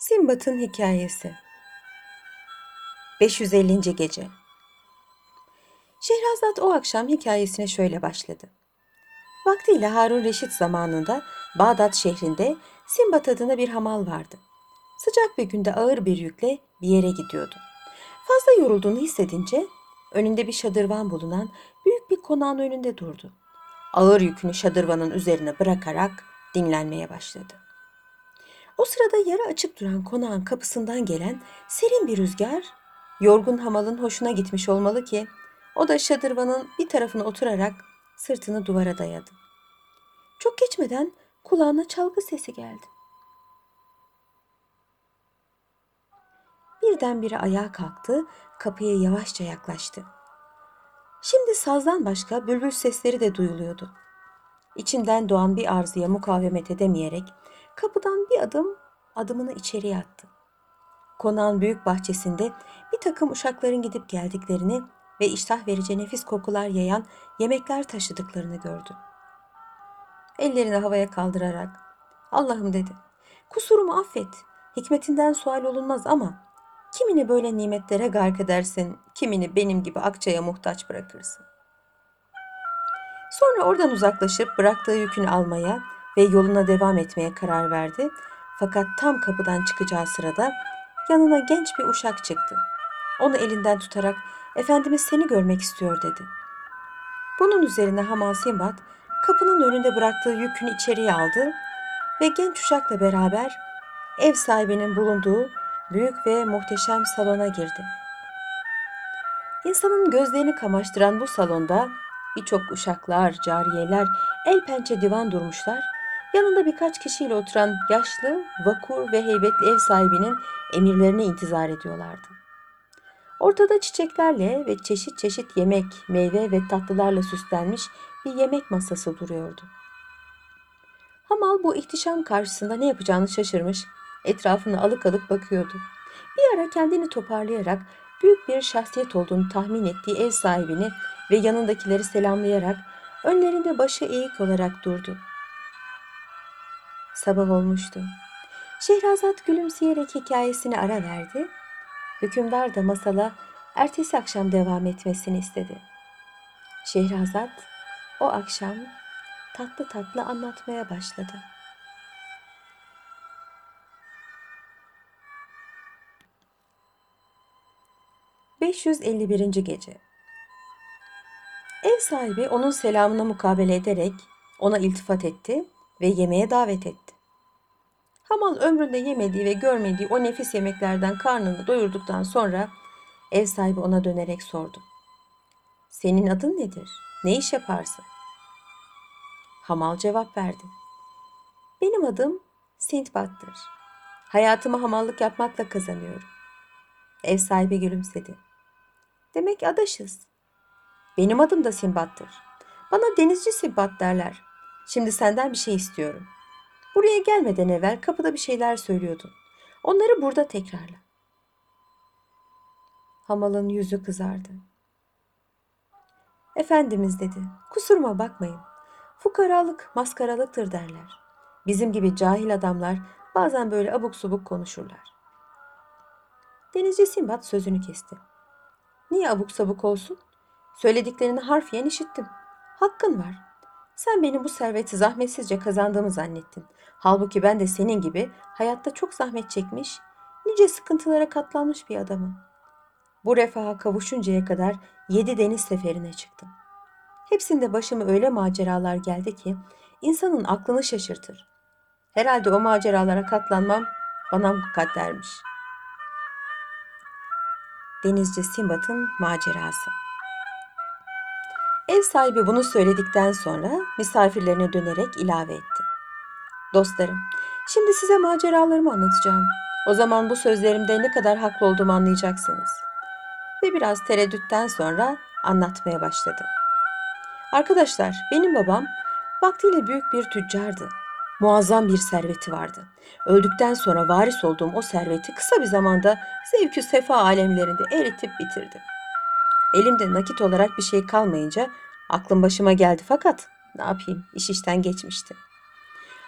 Simbat'ın hikayesi 550. gece Şehrazat o akşam hikayesine şöyle başladı. Vaktiyle Harun Reşit zamanında Bağdat şehrinde Simbat adında bir hamal vardı. Sıcak bir günde ağır bir yükle bir yere gidiyordu. Fazla yorulduğunu hissedince önünde bir şadırvan bulunan büyük bir konağın önünde durdu. Ağır yükünü şadırvanın üzerine bırakarak dinlenmeye başladı. O sırada yarı açık duran konağın kapısından gelen serin bir rüzgar yorgun hamalın hoşuna gitmiş olmalı ki o da şadırvanın bir tarafına oturarak sırtını duvara dayadı. Çok geçmeden kulağına çalgı sesi geldi. Birdenbire ayağa kalktı, kapıya yavaşça yaklaştı. Şimdi sazdan başka bülbül sesleri de duyuluyordu. İçinden doğan bir arzuya mukavemet edemeyerek kapıdan bir adım adımını içeriye attı. Konağın büyük bahçesinde bir takım uşakların gidip geldiklerini ve iştah verici nefis kokular yayan yemekler taşıdıklarını gördü. Ellerini havaya kaldırarak Allah'ım dedi. Kusurumu affet. Hikmetinden sual olunmaz ama kimini böyle nimetlere gark edersin, kimini benim gibi akçaya muhtaç bırakırsın. Sonra oradan uzaklaşıp bıraktığı yükünü almaya ve yoluna devam etmeye karar verdi. Fakat tam kapıdan çıkacağı sırada yanına genç bir uşak çıktı. Onu elinden tutarak Efendimiz seni görmek istiyor dedi. Bunun üzerine Hamal Simbat kapının önünde bıraktığı yükünü içeriye aldı ve genç uşakla beraber ev sahibinin bulunduğu büyük ve muhteşem salona girdi. İnsanın gözlerini kamaştıran bu salonda birçok uşaklar, cariyeler, el pençe divan durmuşlar. Yanında birkaç kişiyle oturan yaşlı, vakur ve heybetli ev sahibinin emirlerini intizar ediyorlardı. Ortada çiçeklerle ve çeşit çeşit yemek, meyve ve tatlılarla süslenmiş bir yemek masası duruyordu. Hamal bu ihtişam karşısında ne yapacağını şaşırmış, etrafına alık alık bakıyordu. Bir ara kendini toparlayarak büyük bir şahsiyet olduğunu tahmin ettiği ev sahibini ve yanındakileri selamlayarak önlerinde başı eğik olarak durdu. Sabah olmuştu. Şehrazat gülümseyerek hikayesine ara verdi. Hükümdar da masala ertesi akşam devam etmesini istedi. Şehrazat o akşam tatlı tatlı anlatmaya başladı. ...551. Gece Ev sahibi onun selamına mukabele ederek ona iltifat etti ve yemeğe davet etti. Hamal ömründe yemediği ve görmediği o nefis yemeklerden karnını doyurduktan sonra ev sahibi ona dönerek sordu. Senin adın nedir? Ne iş yaparsın? Hamal cevap verdi. Benim adım Sintbat'tır. Hayatımı hamallık yapmakla kazanıyorum. Ev sahibi gülümsedi. Demek adaşız. Benim adım da Simbat'tır. Bana denizci Simbat derler. Şimdi senden bir şey istiyorum. Buraya gelmeden evvel kapıda bir şeyler söylüyordun. Onları burada tekrarla. Hamalın yüzü kızardı. Efendimiz dedi, kusuruma bakmayın. Fukaralık maskaralıktır derler. Bizim gibi cahil adamlar bazen böyle abuk subuk konuşurlar. Denizci Simbat sözünü kesti. Niye abuk sabuk olsun? Söylediklerini harfiyen işittim. Hakkın var. Sen benim bu serveti zahmetsizce kazandığımı zannettin. Halbuki ben de senin gibi hayatta çok zahmet çekmiş, nice sıkıntılara katlanmış bir adamım. Bu refaha kavuşuncaya kadar yedi deniz seferine çıktım. Hepsinde başıma öyle maceralar geldi ki insanın aklını şaşırtır. Herhalde o maceralara katlanmam bana mukaddermiş. Denizci Simbat'ın macerası Ev sahibi bunu söyledikten sonra misafirlerine dönerek ilave etti. Dostlarım, şimdi size maceralarımı anlatacağım. O zaman bu sözlerimde ne kadar haklı olduğumu anlayacaksınız. Ve biraz tereddütten sonra anlatmaya başladı. Arkadaşlar, benim babam vaktiyle büyük bir tüccardı. Muazzam bir serveti vardı. Öldükten sonra varis olduğum o serveti kısa bir zamanda zevkü sefa alemlerinde eritip bitirdi. Elimde nakit olarak bir şey kalmayınca aklım başıma geldi fakat ne yapayım iş işten geçmişti.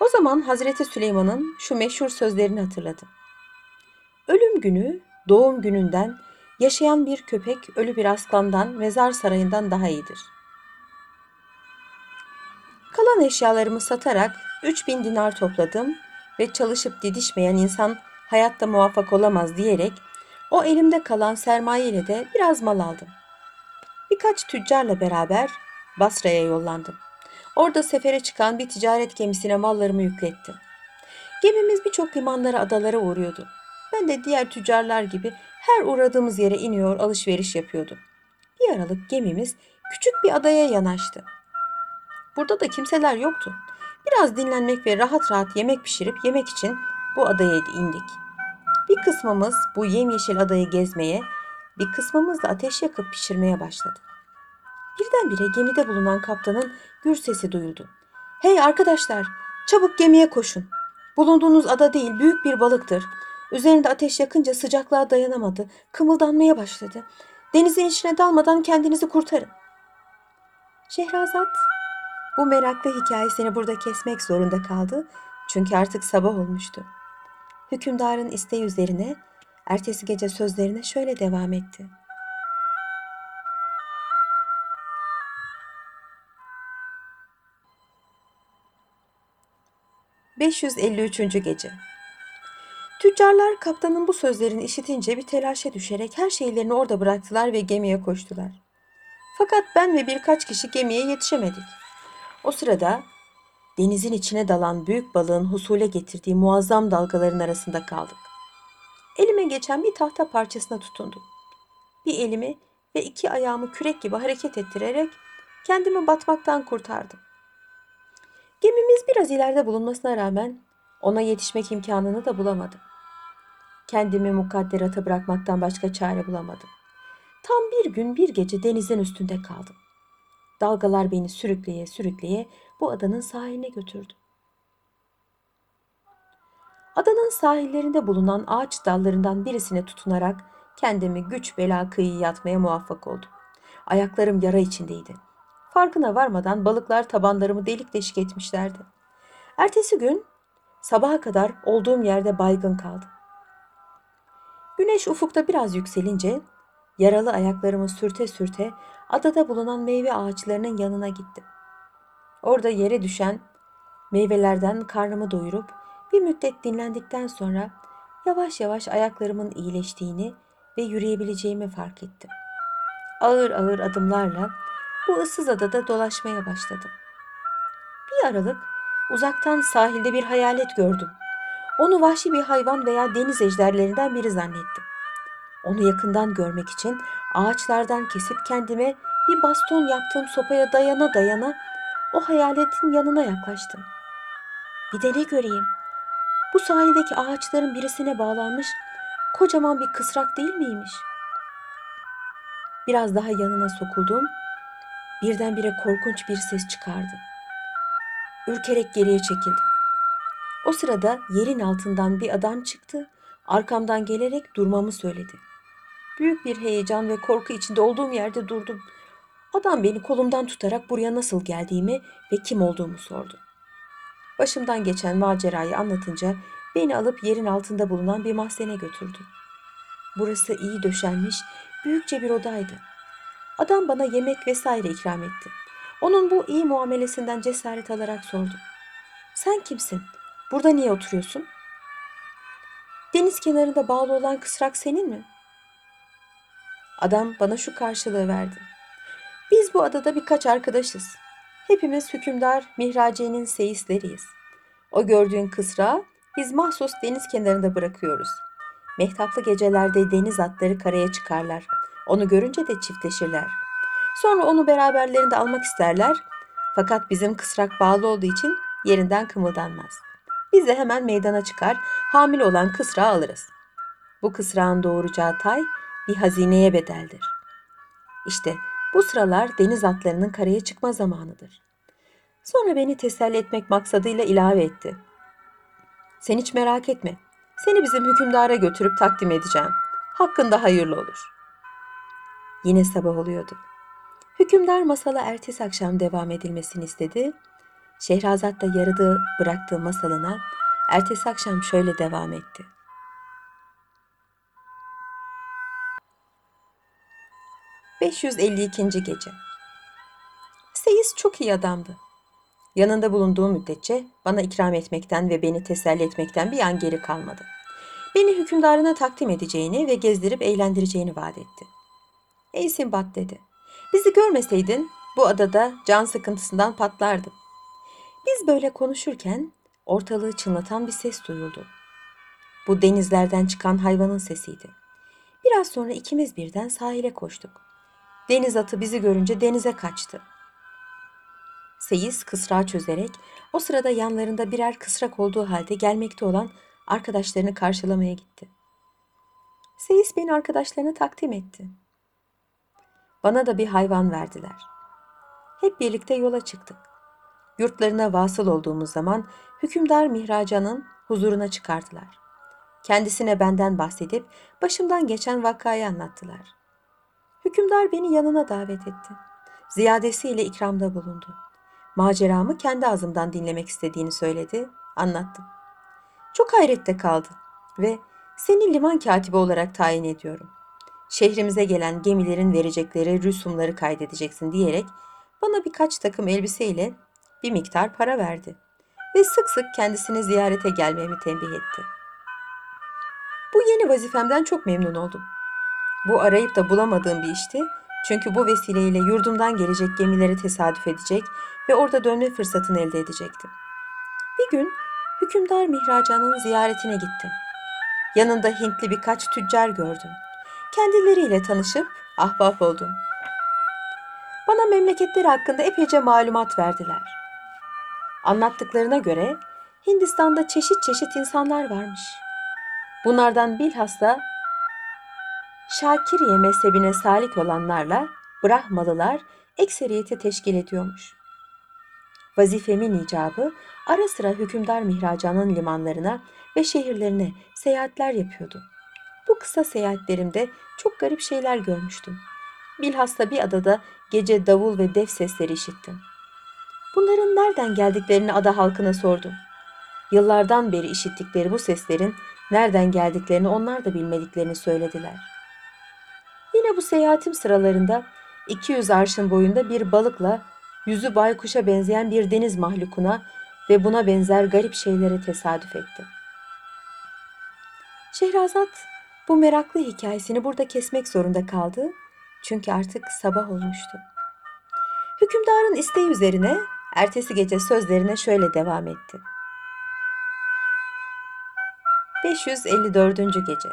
O zaman Hazreti Süleyman'ın şu meşhur sözlerini hatırladım. Ölüm günü doğum gününden, yaşayan bir köpek ölü bir aslandan, mezar sarayından daha iyidir. Kalan eşyalarımı satarak 3000 dinar topladım ve çalışıp didişmeyen insan hayatta muvaffak olamaz diyerek o elimde kalan sermaye ile de biraz mal aldım. Birkaç tüccarla beraber Basra'ya yollandım. Orada sefere çıkan bir ticaret gemisine mallarımı yüklettim. Gemimiz birçok limanlara, adalara uğruyordu. Ben de diğer tüccarlar gibi her uğradığımız yere iniyor, alışveriş yapıyordum. Bir aralık gemimiz küçük bir adaya yanaştı. Burada da kimseler yoktu. Biraz dinlenmek ve rahat rahat yemek pişirip yemek için bu adaya indik. Bir kısmımız bu yemyeşil adayı gezmeye, bir kısmımız da ateş yakıp pişirmeye başladı. Birdenbire gemide bulunan kaptanın gür sesi duyuldu. Hey arkadaşlar, çabuk gemiye koşun. Bulunduğunuz ada değil, büyük bir balıktır. Üzerinde ateş yakınca sıcaklığa dayanamadı, kımıldanmaya başladı. Denizin içine dalmadan kendinizi kurtarın. Şehrazat bu meraklı hikayesini burada kesmek zorunda kaldı çünkü artık sabah olmuştu. Hükümdarın isteği üzerine ertesi gece sözlerine şöyle devam etti. ...553. Gece Tüccarlar kaptanın bu sözlerini işitince bir telaşa düşerek her şeylerini orada bıraktılar ve gemiye koştular. Fakat ben ve birkaç kişi gemiye yetişemedik. O sırada denizin içine dalan büyük balığın husule getirdiği muazzam dalgaların arasında kaldık. Elime geçen bir tahta parçasına tutundum. Bir elimi ve iki ayağımı kürek gibi hareket ettirerek kendimi batmaktan kurtardım. Gemimiz biraz ileride bulunmasına rağmen ona yetişmek imkanını da bulamadım. Kendimi mukadderata bırakmaktan başka çare bulamadım. Tam bir gün bir gece denizin üstünde kaldım. Dalgalar beni sürükleye sürükleye bu adanın sahiline götürdü. Adanın sahillerinde bulunan ağaç dallarından birisine tutunarak kendimi güç bela kıyıya yatmaya muvaffak oldum. Ayaklarım yara içindeydi. Farkına varmadan balıklar tabanlarımı delik deşik etmişlerdi. Ertesi gün sabaha kadar olduğum yerde baygın kaldım. Güneş ufukta biraz yükselince yaralı ayaklarımı sürte sürte adada bulunan meyve ağaçlarının yanına gittim. Orada yere düşen meyvelerden karnımı doyurup bir müddet dinlendikten sonra yavaş yavaş ayaklarımın iyileştiğini ve yürüyebileceğimi fark ettim. Ağır ağır adımlarla bu ıssız adada dolaşmaya başladım. Bir aralık uzaktan sahilde bir hayalet gördüm. Onu vahşi bir hayvan veya deniz ejderlerinden biri zannettim. Onu yakından görmek için ağaçlardan kesip kendime bir baston yaptığım sopaya dayana dayana o hayaletin yanına yaklaştım. Bir de ne göreyim? Bu sahildeki ağaçların birisine bağlanmış kocaman bir kısrak değil miymiş? Biraz daha yanına sokuldum. Birdenbire korkunç bir ses çıkardı. Ürkerek geriye çekildim. O sırada yerin altından bir adam çıktı, arkamdan gelerek durmamı söyledi. Büyük bir heyecan ve korku içinde olduğum yerde durdum. Adam beni kolumdan tutarak buraya nasıl geldiğimi ve kim olduğumu sordu. Başımdan geçen macerayı anlatınca beni alıp yerin altında bulunan bir mahzene götürdü. Burası iyi döşenmiş, büyükçe bir odaydı. Adam bana yemek vesaire ikram etti. Onun bu iyi muamelesinden cesaret alarak sordum. Sen kimsin? Burada niye oturuyorsun? Deniz kenarında bağlı olan kısrak senin mi? Adam bana şu karşılığı verdi. Biz bu adada birkaç arkadaşız. Hepimiz hükümdar Mihraciye'nin seyisleriyiz. O gördüğün kısrağı biz mahsus deniz kenarında bırakıyoruz. Mehtaplı gecelerde deniz atları karaya çıkarlar. Onu görünce de çiftleşirler. Sonra onu beraberlerinde almak isterler. Fakat bizim kısrak bağlı olduğu için yerinden kımıldanmaz. Biz de hemen meydana çıkar, hamile olan kısrağı alırız. Bu kısrağın doğuracağı tay bir hazineye bedeldir. İşte bu sıralar deniz atlarının karaya çıkma zamanıdır. Sonra beni teselli etmek maksadıyla ilave etti. Sen hiç merak etme. Seni bizim hükümdara götürüp takdim edeceğim. Hakkında hayırlı olur. Yine sabah oluyordu. Hükümdar masala ertesi akşam devam edilmesini istedi. Şehrazat da yarıda bıraktığı masalına ertesi akşam şöyle devam etti. ...552. Gece Seyis çok iyi adamdı. Yanında bulunduğu müddetçe bana ikram etmekten ve beni teselli etmekten bir an geri kalmadı. Beni hükümdarına takdim edeceğini ve gezdirip eğlendireceğini vaat etti. Ey Simbat dedi. Bizi görmeseydin bu adada can sıkıntısından patlardım. Biz böyle konuşurken ortalığı çınlatan bir ses duyuldu. Bu denizlerden çıkan hayvanın sesiydi. Biraz sonra ikimiz birden sahile koştuk. Deniz atı bizi görünce denize kaçtı. Seyis kısrağı çözerek o sırada yanlarında birer kısrak olduğu halde gelmekte olan arkadaşlarını karşılamaya gitti. Seyis beni arkadaşlarına takdim etti. Bana da bir hayvan verdiler. Hep birlikte yola çıktık. Yurtlarına vasıl olduğumuz zaman hükümdar Mihracan'ın huzuruna çıkardılar. Kendisine benden bahsedip başımdan geçen vakayı anlattılar. Hükümdar beni yanına davet etti. Ziyadesiyle ikramda bulundu. Maceramı kendi ağzımdan dinlemek istediğini söyledi, anlattım. Çok hayrette kaldı ve seni liman katibi olarak tayin ediyorum. Şehrimize gelen gemilerin verecekleri rüsumları kaydedeceksin diyerek bana birkaç takım elbiseyle bir miktar para verdi ve sık sık kendisini ziyarete gelmemi tembih etti. Bu yeni vazifemden çok memnun oldum. Bu arayıp da bulamadığım bir işti. Çünkü bu vesileyle yurdumdan gelecek gemilere tesadüf edecek ve orada dönme fırsatını elde edecektim. Bir gün hükümdar Mihracan'ın ziyaretine gittim. Yanında Hintli birkaç tüccar gördüm. Kendileriyle tanışıp ahbap oldum. Bana memleketleri hakkında epeyce malumat verdiler. Anlattıklarına göre Hindistan'da çeşit çeşit insanlar varmış. Bunlardan bilhassa Şakiriye mezhebine salik olanlarla Brahmalılar ekseriyeti teşkil ediyormuş. Vazifemin icabı ara sıra hükümdar Mihracan'ın limanlarına ve şehirlerine seyahatler yapıyordu. Bu kısa seyahatlerimde çok garip şeyler görmüştüm. Bilhassa bir adada gece davul ve def sesleri işittim. Bunların nereden geldiklerini ada halkına sordum. Yıllardan beri işittikleri bu seslerin nereden geldiklerini onlar da bilmediklerini söylediler. Yine bu seyahatim sıralarında 200 arşın boyunda bir balıkla yüzü baykuşa benzeyen bir deniz mahlukuna ve buna benzer garip şeylere tesadüf etti. Şehrazat bu meraklı hikayesini burada kesmek zorunda kaldı çünkü artık sabah olmuştu. Hükümdarın isteği üzerine ertesi gece sözlerine şöyle devam etti. 554. Gece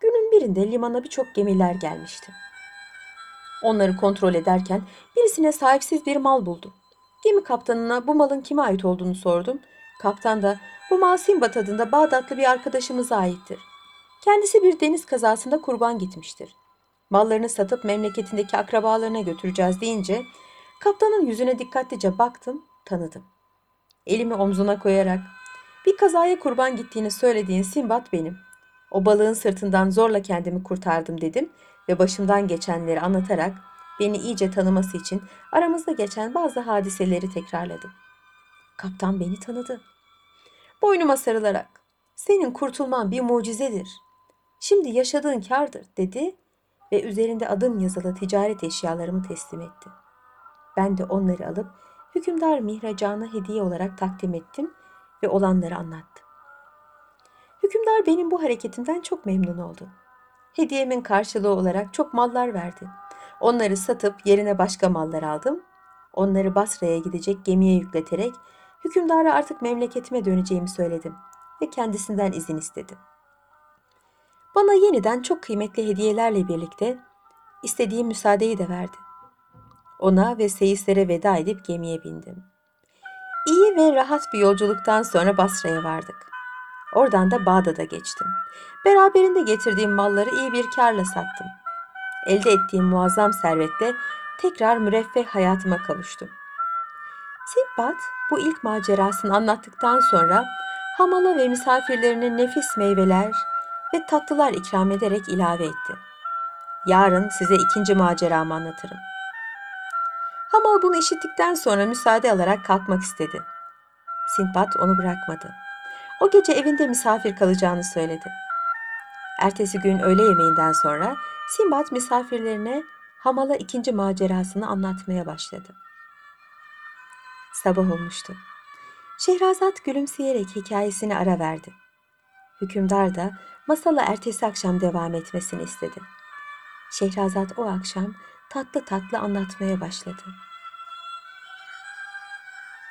Günün birinde limana birçok gemiler gelmişti. Onları kontrol ederken birisine sahipsiz bir mal buldum. Gemi kaptanına bu malın kime ait olduğunu sordum. Kaptan da bu mal Simbat adında Bağdatlı bir arkadaşımıza aittir. Kendisi bir deniz kazasında kurban gitmiştir. Mallarını satıp memleketindeki akrabalarına götüreceğiz deyince kaptanın yüzüne dikkatlice baktım, tanıdım. Elimi omzuna koyarak bir kazaya kurban gittiğini söylediğin Simbat benim. O balığın sırtından zorla kendimi kurtardım dedim ve başımdan geçenleri anlatarak beni iyice tanıması için aramızda geçen bazı hadiseleri tekrarladım. Kaptan beni tanıdı. Boynuma sarılarak senin kurtulman bir mucizedir. Şimdi yaşadığın kardır dedi ve üzerinde adım yazılı ticaret eşyalarımı teslim etti. Ben de onları alıp hükümdar Mihracan'a hediye olarak takdim ettim ve olanları anlattım. Hükümdar benim bu hareketimden çok memnun oldu. Hediyemin karşılığı olarak çok mallar verdi. Onları satıp yerine başka mallar aldım. Onları Basra'ya gidecek gemiye yükleterek hükümdara artık memleketime döneceğimi söyledim ve kendisinden izin istedim. Bana yeniden çok kıymetli hediyelerle birlikte istediğim müsaadeyi de verdi. Ona ve seyislere veda edip gemiye bindim. İyi ve rahat bir yolculuktan sonra Basra'ya vardık. Oradan da Bağdat'a geçtim. Beraberinde getirdiğim malları iyi bir karla sattım. Elde ettiğim muazzam servetle tekrar müreffeh hayatıma kavuştum. Sinbad bu ilk macerasını anlattıktan sonra hamala ve misafirlerine nefis meyveler ve tatlılar ikram ederek ilave etti. Yarın size ikinci maceramı anlatırım. Hamal bunu işittikten sonra müsaade alarak kalkmak istedi. Sinbad onu bırakmadı. O gece evinde misafir kalacağını söyledi. Ertesi gün öğle yemeğinden sonra Sinbad misafirlerine Hamal'a ikinci macerasını anlatmaya başladı. Sabah olmuştu. Şehrazat gülümseyerek hikayesini ara verdi. Hükümdar da masala ertesi akşam devam etmesini istedi. Şehrazat o akşam tatlı tatlı anlatmaya başladı.